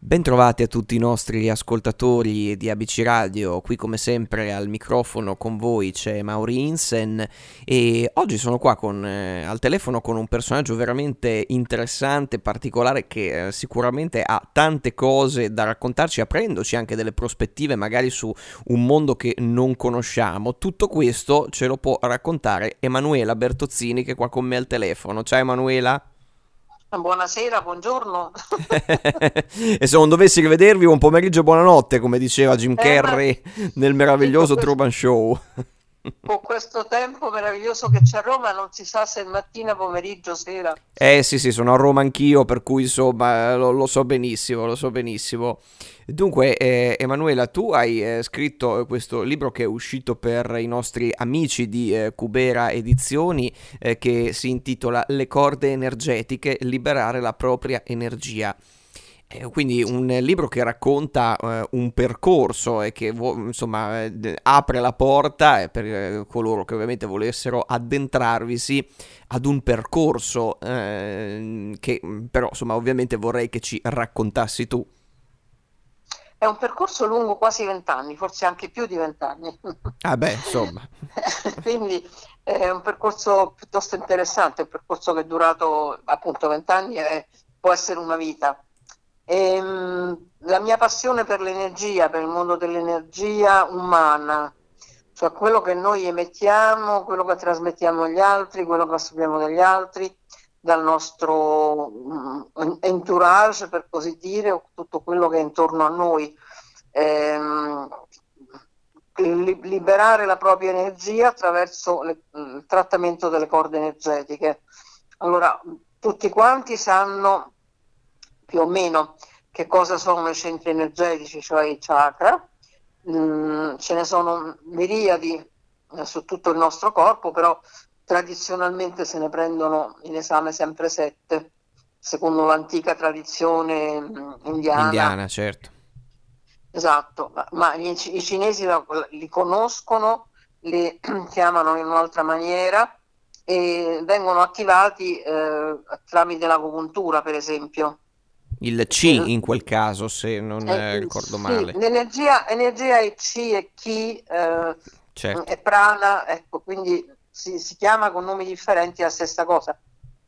Bentrovati a tutti i nostri ascoltatori di ABC Radio, qui come sempre al microfono con voi c'è Mauri Insen e oggi sono qua con, eh, al telefono con un personaggio veramente interessante, particolare che eh, sicuramente ha tante cose da raccontarci, aprendoci anche delle prospettive magari su un mondo che non conosciamo. Tutto questo ce lo può raccontare Emanuela Bertozzini che è qua con me al telefono. Ciao Emanuela! Buonasera, buongiorno. e se non dovessi rivedervi, buon pomeriggio e buonanotte, come diceva Jim Carrey eh, ma... nel meraviglioso Truman Show con questo tempo meraviglioso che c'è a Roma non si sa se è mattina, pomeriggio, sera. Eh sì sì, sono a Roma anch'io, per cui insomma lo, lo so benissimo, lo so benissimo. Dunque, eh, Emanuela, tu hai eh, scritto questo libro che è uscito per i nostri amici di eh, Cubera Edizioni, eh, che si intitola Le corde energetiche, liberare la propria energia. Quindi un libro che racconta uh, un percorso e che insomma eh, apre la porta eh, per eh, coloro che ovviamente volessero addentrarvisi ad un percorso eh, che però insomma ovviamente vorrei che ci raccontassi tu. È un percorso lungo quasi vent'anni, forse anche più di vent'anni. Ah beh, insomma. Quindi è un percorso piuttosto interessante, un percorso che è durato appunto vent'anni e può essere una vita. E, ehm, la mia passione per l'energia, per il mondo dell'energia umana, cioè quello che noi emettiamo, quello che trasmettiamo agli altri, quello che assumiamo dagli altri, dal nostro mm, entourage, per così dire, o tutto quello che è intorno a noi. Ehm, liberare la propria energia attraverso le, il trattamento delle corde energetiche. Allora, tutti quanti sanno più o meno che cosa sono i centri energetici, cioè i chakra. Mm, ce ne sono miriadi eh, su tutto il nostro corpo, però tradizionalmente se ne prendono in esame sempre sette, secondo l'antica tradizione mm, indiana. Indiana, certo. Esatto, ma, ma gli, i cinesi li conoscono, li chiamano in un'altra maniera e vengono attivati eh, tramite l'agopuntura, per esempio il C in quel caso, se non eh, ricordo sì, male. L'energia energia è C e Chi eh, certo. è prana, ecco, quindi si, si, chiama con nomi differenti la stessa cosa,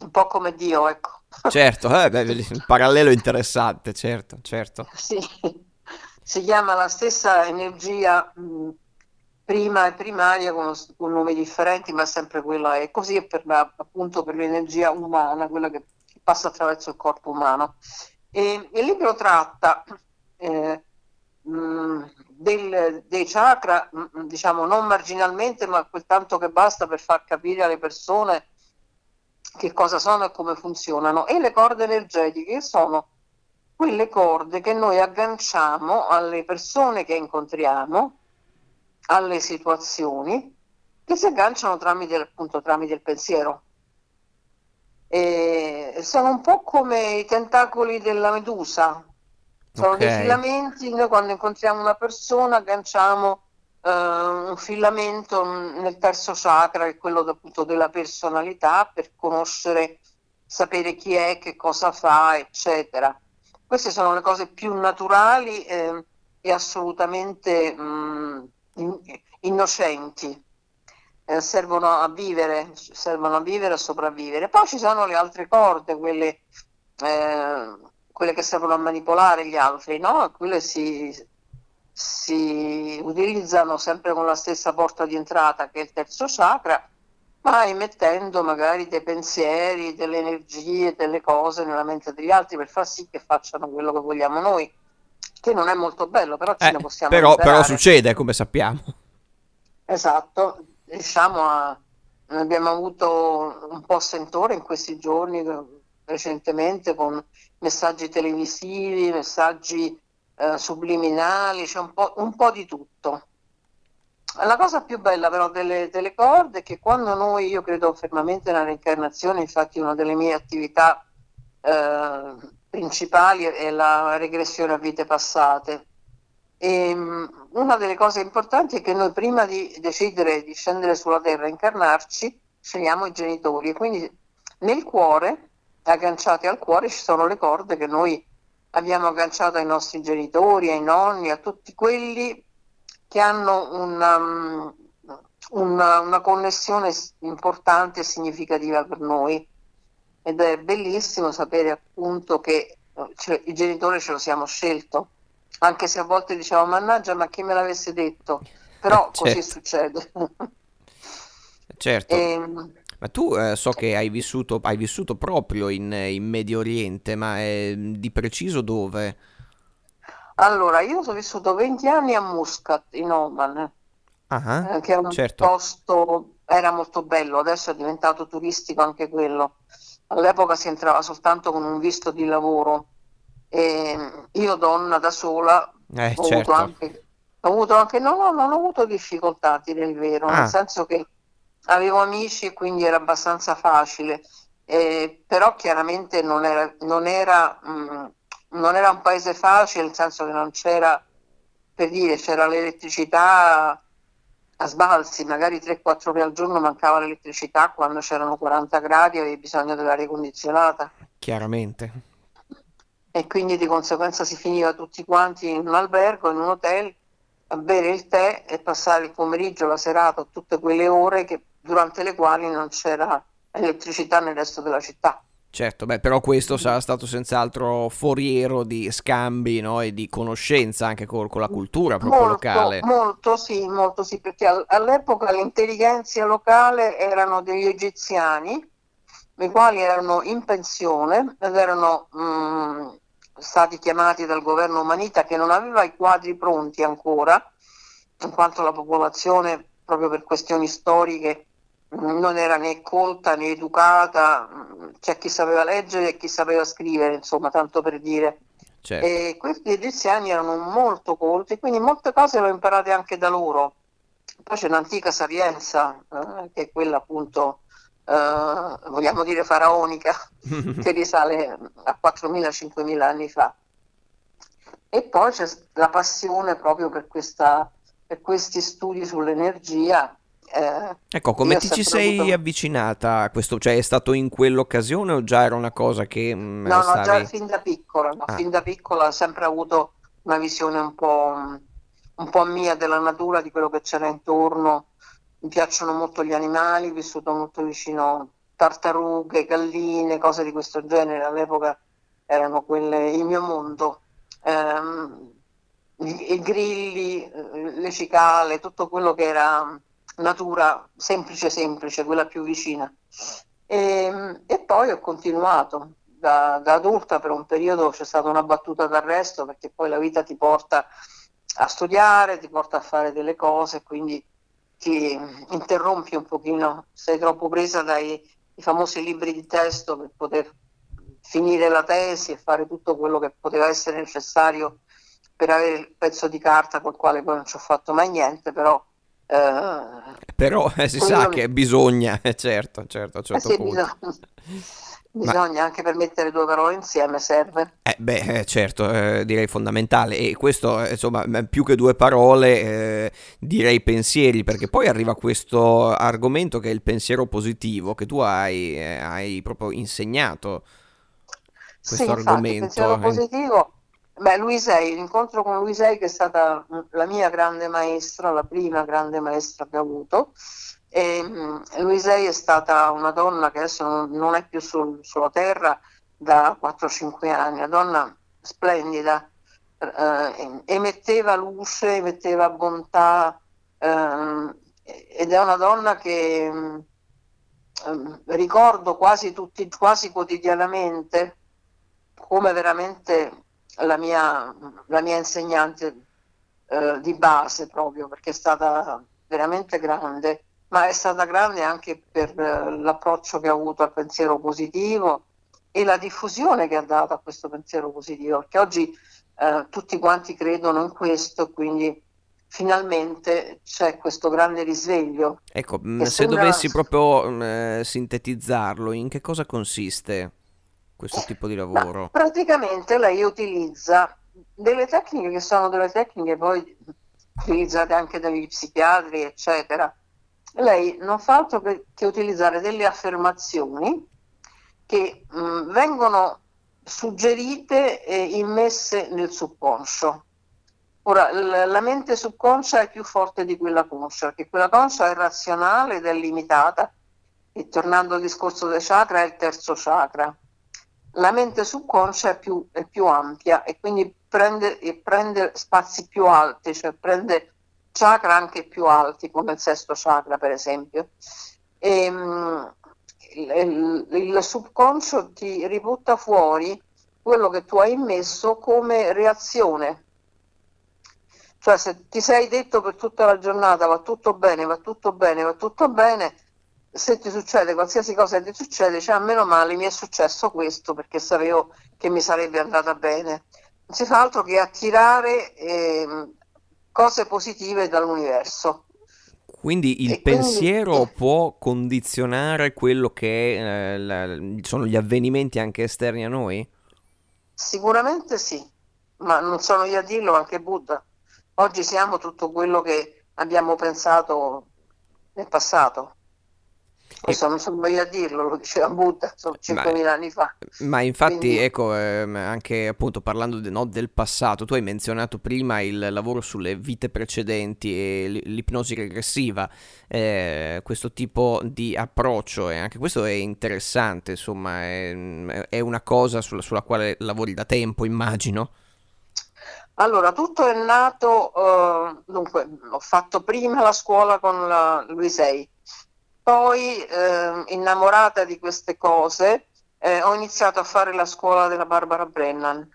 un po' come Dio, ecco. Certo, eh, beh, il parallelo interessante, certo, certo. Sì, si chiama la stessa energia mh, prima e primaria con, con, nomi differenti, ma sempre quella è. Così è per, appunto per l'energia umana, quella che passa attraverso il corpo umano. E il libro tratta eh, mm, del, dei chakra, mm, diciamo non marginalmente, ma quel tanto che basta per far capire alle persone che cosa sono e come funzionano. E le corde energetiche sono quelle corde che noi agganciamo alle persone che incontriamo, alle situazioni, che si agganciano tramite, appunto, tramite il pensiero. E sono un po' come i tentacoli della medusa, sono okay. dei filamenti, noi quando incontriamo una persona agganciamo uh, un filamento nel terzo chakra, che è quello appunto della personalità, per conoscere, sapere chi è, che cosa fa, eccetera. Queste sono le cose più naturali eh, e assolutamente mh, mm, innocenti eh, servono a vivere, servono a vivere e a sopravvivere. Poi ci sono le altre corde, quelle, eh, quelle che servono a manipolare gli altri, no? Quelle si, si utilizzano sempre con la stessa porta di entrata che è il terzo chakra, ma emettendo magari dei pensieri, delle energie, delle cose nella mente degli altri per far sì che facciano quello che vogliamo noi, che non è molto bello, però ce eh, ne possiamo però, però succede, come sappiamo. Esatto, riusciamo a... Abbiamo avuto un po' sentore in questi giorni, recentemente, con messaggi televisivi, messaggi eh, subliminali, c'è un po', un po' di tutto. La cosa più bella però delle, delle, corde è che quando noi, io credo fermamente nella reincarnazione, infatti una delle mie attività eh, principali è la regressione a vite passate, e, ehm, una delle cose importanti è che noi prima di decidere di scendere sulla terra e incarnarci, scegliamo i genitori e quindi nel cuore, agganciate al cuore, ci sono le corde che noi abbiamo agganciato ai nostri genitori, ai nonni, a tutti quelli che hanno una, una, una connessione importante e significativa per noi. Ed è bellissimo sapere appunto che cioè, i genitori ce lo siamo scelto, anche se a volte diciamo mannaggia ma chi me l'avesse detto, però certo. così succede. certo. E, ehm, ma tu eh, so che hai vissuto, hai vissuto proprio in, in, Medio Oriente, ma eh, di preciso dove? Allora, io ho vissuto 20 anni a Muscat, in Oman, uh-huh, eh, che è un certo. posto, era molto bello, adesso è diventato turistico anche quello. All'epoca si entrava soltanto con un visto di lavoro e io donna da sola eh, ho, certo. avuto anche, ho avuto anche, no, no, non ho avuto difficoltà, dire il vero, ah. nel senso che avevo amici e quindi era abbastanza facile, eh, però chiaramente non era, non, era, mh, mm, non era, un paese facile, nel senso che non c'era, per dire, c'era l'elettricità a sbalzi, magari 3-4 ore al giorno mancava l'elettricità quando c'erano 40 gradi e avevi bisogno dell'aria condizionata. Chiaramente. E quindi di conseguenza si finiva tutti quanti in un albergo, in un hotel, a bere il tè e passare il pomeriggio, la serata, tutte quelle ore che durante le quali non c'era elettricità nel resto della città. Certo, beh, però questo sarà stato senz'altro foriero di scambi no? e di conoscenza anche con, con la cultura proprio molto, locale. Molto sì, molto sì, perché all'epoca l'intelligenza locale erano degli egiziani, i quali erano in pensione ed erano mh, mm, stati chiamati dal governo Umanita che non aveva i quadri pronti ancora, in quanto la popolazione, proprio per questioni storiche, non era né colta né educata, c'è chi sapeva leggere e chi sapeva scrivere, insomma, tanto per dire. Certo. E questi egiziani erano molto colti, quindi molte cose le ho imparate anche da loro. Poi c'è un'antica sapienza, eh, che è quella appunto, eh, vogliamo dire faraonica, che risale a 4.000-5.000 anni fa. E poi c'è la passione proprio per, questa, per questi studi sull'energia eh, ecco, come ti ci sei avuto... avvicinata a questo? Cioè è stato in quell'occasione o già era una cosa che... Mh, mm, no, stavi... no, già fin da piccola, no, ah. fin da piccola ho sempre avuto una visione un po', un po' mia della natura, di quello che c'era intorno. Mi piacciono molto gli animali, ho vissuto molto vicino tartarughe, galline, cose di questo genere. All'epoca erano quelle il mio mondo. Eh, i, i grilli, eh, le cicale, tutto quello che era natura semplice semplice, quella più vicina. E, ehm, e poi ho continuato. Da, da, adulta per un periodo c'è stata una battuta d'arresto perché poi la vita ti porta a studiare, ti porta a fare delle cose, quindi ti interrompi un pochino, sei troppo presa dai famosi libri di testo per poter finire la tesi e fare tutto quello che poteva essere necessario per avere il pezzo di carta col quale poi non ci ho fatto mai niente, però Uh, Però eh, si sa che bisogna, eh, certo, certo, a un certo eh punto. Bisogna, bisogna Ma... anche per mettere due parole insieme, serve. Eh beh, eh, certo, eh, direi fondamentale e questo, insomma, più che due parole, direi pensieri, perché poi arriva questo argomento che è il pensiero positivo, che tu hai, hai proprio insegnato questo sì, argomento. Infatti, il pensiero positivo Beh, Luisei, l'incontro con Luisei che è stata la mia grande maestra, la prima grande maestra che ho avuto. E, um, Luisei è stata una donna che adesso non, è più sul, sulla terra da 4-5 anni, una donna splendida, eh, emetteva luce, emetteva bontà eh, ed è una donna che eh, ricordo quasi, tutti, quasi quotidianamente come veramente la mia, la mia insegnante eh, di base proprio perché è stata veramente grande, ma è stata grande anche per eh, l'approccio che ha avuto al pensiero positivo e la diffusione che ha dato a questo pensiero positivo, perché oggi eh, tutti quanti credono in questo, quindi finalmente c'è questo grande risveglio. Ecco, se sembra... dovessi proprio mm, eh, sintetizzarlo, in che cosa consiste? questo tipo di lavoro? Ma praticamente lei utilizza delle tecniche che sono delle tecniche poi utilizzate anche dagli psichiatri, eccetera. Lei non fa altro che, che utilizzare delle affermazioni che mh, vengono suggerite e immesse nel subconscio. Ora, la mente subconscia è più forte di quella conscia, perché quella conscia è razionale ed è limitata, e tornando al discorso dei chakra, è il terzo chakra. La mente subconscia è più, è più ampia e quindi prende, prende, spazi più alti, cioè prende chakra anche più alti, come il sesto chakra, per esempio. E, um, il, il, il subconscio ti ributta fuori quello che tu hai immesso come reazione cioè se ti sei detto per tutta la giornata va tutto bene, va tutto bene, va tutto bene, se ti succede qualsiasi cosa che ti succede, cioè meno male mi è successo questo perché sapevo che mi sarebbe andata bene. Non si fa altro che attirare eh, cose positive dall'universo. Quindi il e pensiero quindi... può condizionare quello che eh, la, sono gli avvenimenti anche esterni a noi? Sicuramente sì, ma non sono io a dirlo, anche Buddha. Oggi siamo tutto quello che abbiamo pensato nel passato. Questo non sono io a dirlo, lo diceva Buddha, sono 5.000 anni fa. Ma infatti, Quindi... ecco, ehm, anche appunto parlando de, no, del passato, tu hai menzionato prima il lavoro sulle vite precedenti e l'ipnosi regressiva, eh, questo tipo di approccio, e anche questo è interessante, insomma, è, è una cosa sulla, sulla quale lavori da tempo, immagino. Allora, tutto è nato, eh, dunque, ho fatto prima la scuola con la Luisei, poi eh, innamorata di queste cose eh, ho iniziato a fare la scuola della Barbara Brennan,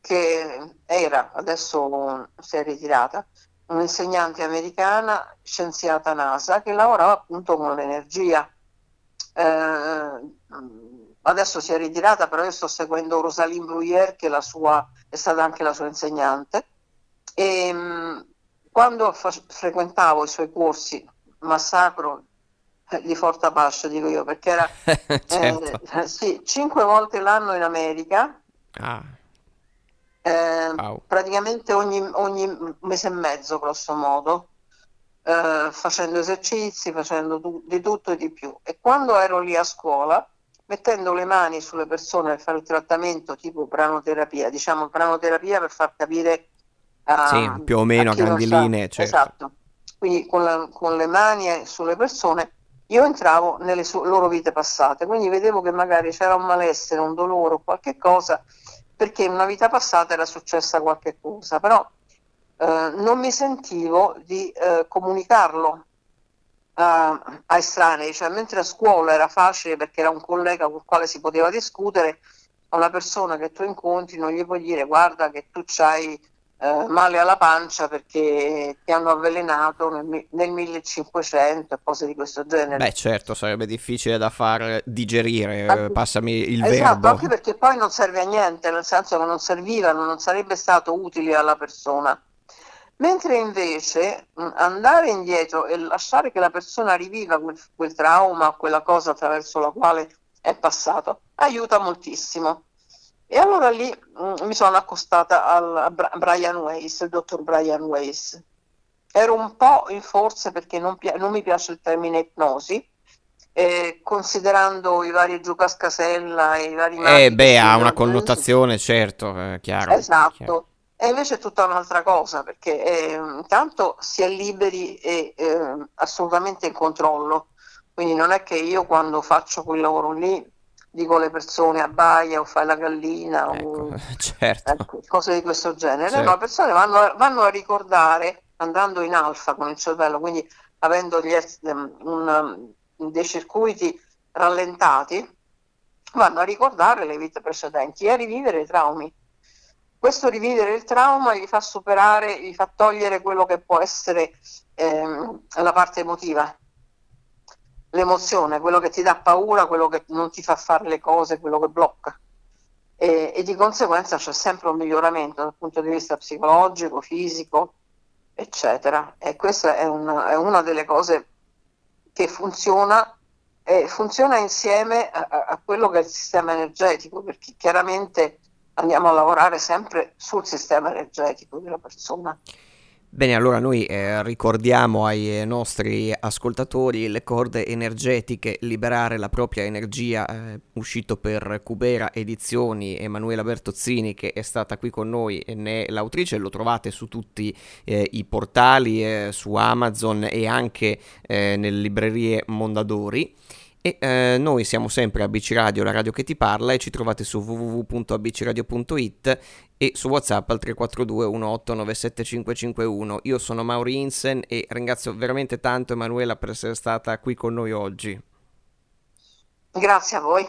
che era, adesso si è ritirata, un'insegnante americana, scienziata NASA, che lavorava appunto con l'energia. Eh, adesso si è ritirata, però io sto seguendo Rosaline Bruyère, che sua, è stata anche la sua insegnante. E, mh, quando frequentavo i suoi corsi, massacro di Forta Pascia, dico io, perché era certo. eh, sì, cinque volte l'anno in America. Ah. Eh, wow. praticamente ogni, ogni, mese e mezzo, grosso modo, eh, facendo esercizi, facendo tu- di tutto e di più. E quando ero lì a scuola, mettendo le mani sulle persone per fare il trattamento tipo pranoterapia, diciamo pranoterapia per far capire a, sì, più o meno a, a grandi linee. Certo. Esatto, quindi con, la, con, le mani sulle persone io entravo nelle su- loro vite passate, quindi vedevo che magari c'era un malessere, un dolore o qualche cosa, perché in una vita passata era successa qualche cosa, però eh, non mi sentivo di eh, comunicarlo uh, a estranei, cioè mentre a scuola era facile perché era un collega con il quale si poteva discutere, a una persona che tu incontri non gli puoi dire guarda che tu hai uh, male alla pancia perché ti hanno avvelenato nel, nel 1500 e cose di questo genere. Beh certo, sarebbe difficile da far digerire, anche, passami il esatto, verbo. Anche perché poi non serve a niente, nel senso che non servivano, non sarebbe stato utile alla persona. Mentre invece andare indietro e lasciare che la persona riviva quel, quel trauma, quella cosa attraverso la quale è passato, aiuta moltissimo. E allora lì mh, mi sono accostata al, a Brian Weiss, il dottor Brian Weiss. Ero un po' in forze perché non, pi- non mi piace il termine ipnosi, eh, considerando i vari giocascasella e i vari... Eh beh, ha una connotazione, certo, eh, chiaro. Esatto. Chiaro. E invece è tutta un'altra cosa, perché eh, intanto si è liberi e eh, assolutamente in controllo. Quindi non è che io quando faccio quel lavoro lì dico alle persone abbaia o fai la gallina ecco, o certo. ecco, cose di questo genere. Certo. No, le persone vanno a, vanno a, ricordare, andando in alfa con il cervello, quindi avendo gli, un, dei circuiti rallentati, vanno a ricordare le vite precedenti e a rivivere i traumi questo rivivere il trauma gli fa superare, gli fa togliere quello che può essere ehm, la parte emotiva, l'emozione, quello che ti dà paura, quello che non ti fa fare le cose, quello che blocca. E, e di conseguenza c'è sempre un miglioramento dal punto di vista psicologico, fisico, eccetera. E questa è una, è una delle cose che funziona e funziona insieme a, a, quello che è il sistema energetico, perché chiaramente andiamo a lavorare sempre sul sistema energetico della persona. Bene, allora noi eh, ricordiamo ai eh, nostri ascoltatori le corde energetiche, liberare la propria energia, eh, uscito per Cubera Edizioni, Emanuela Bertozzini che è stata qui con noi e ne è l'autrice, lo trovate su tutti eh, i portali, eh, su Amazon e anche eh, nelle librerie Mondadori. E eh, noi siamo sempre ABC Radio, la radio che ti parla, e ci trovate su www.abcradio.it e su WhatsApp al 342 1897551. Io sono Mauri Insen e ringrazio veramente tanto Emanuela per essere stata qui con noi oggi. Grazie a voi.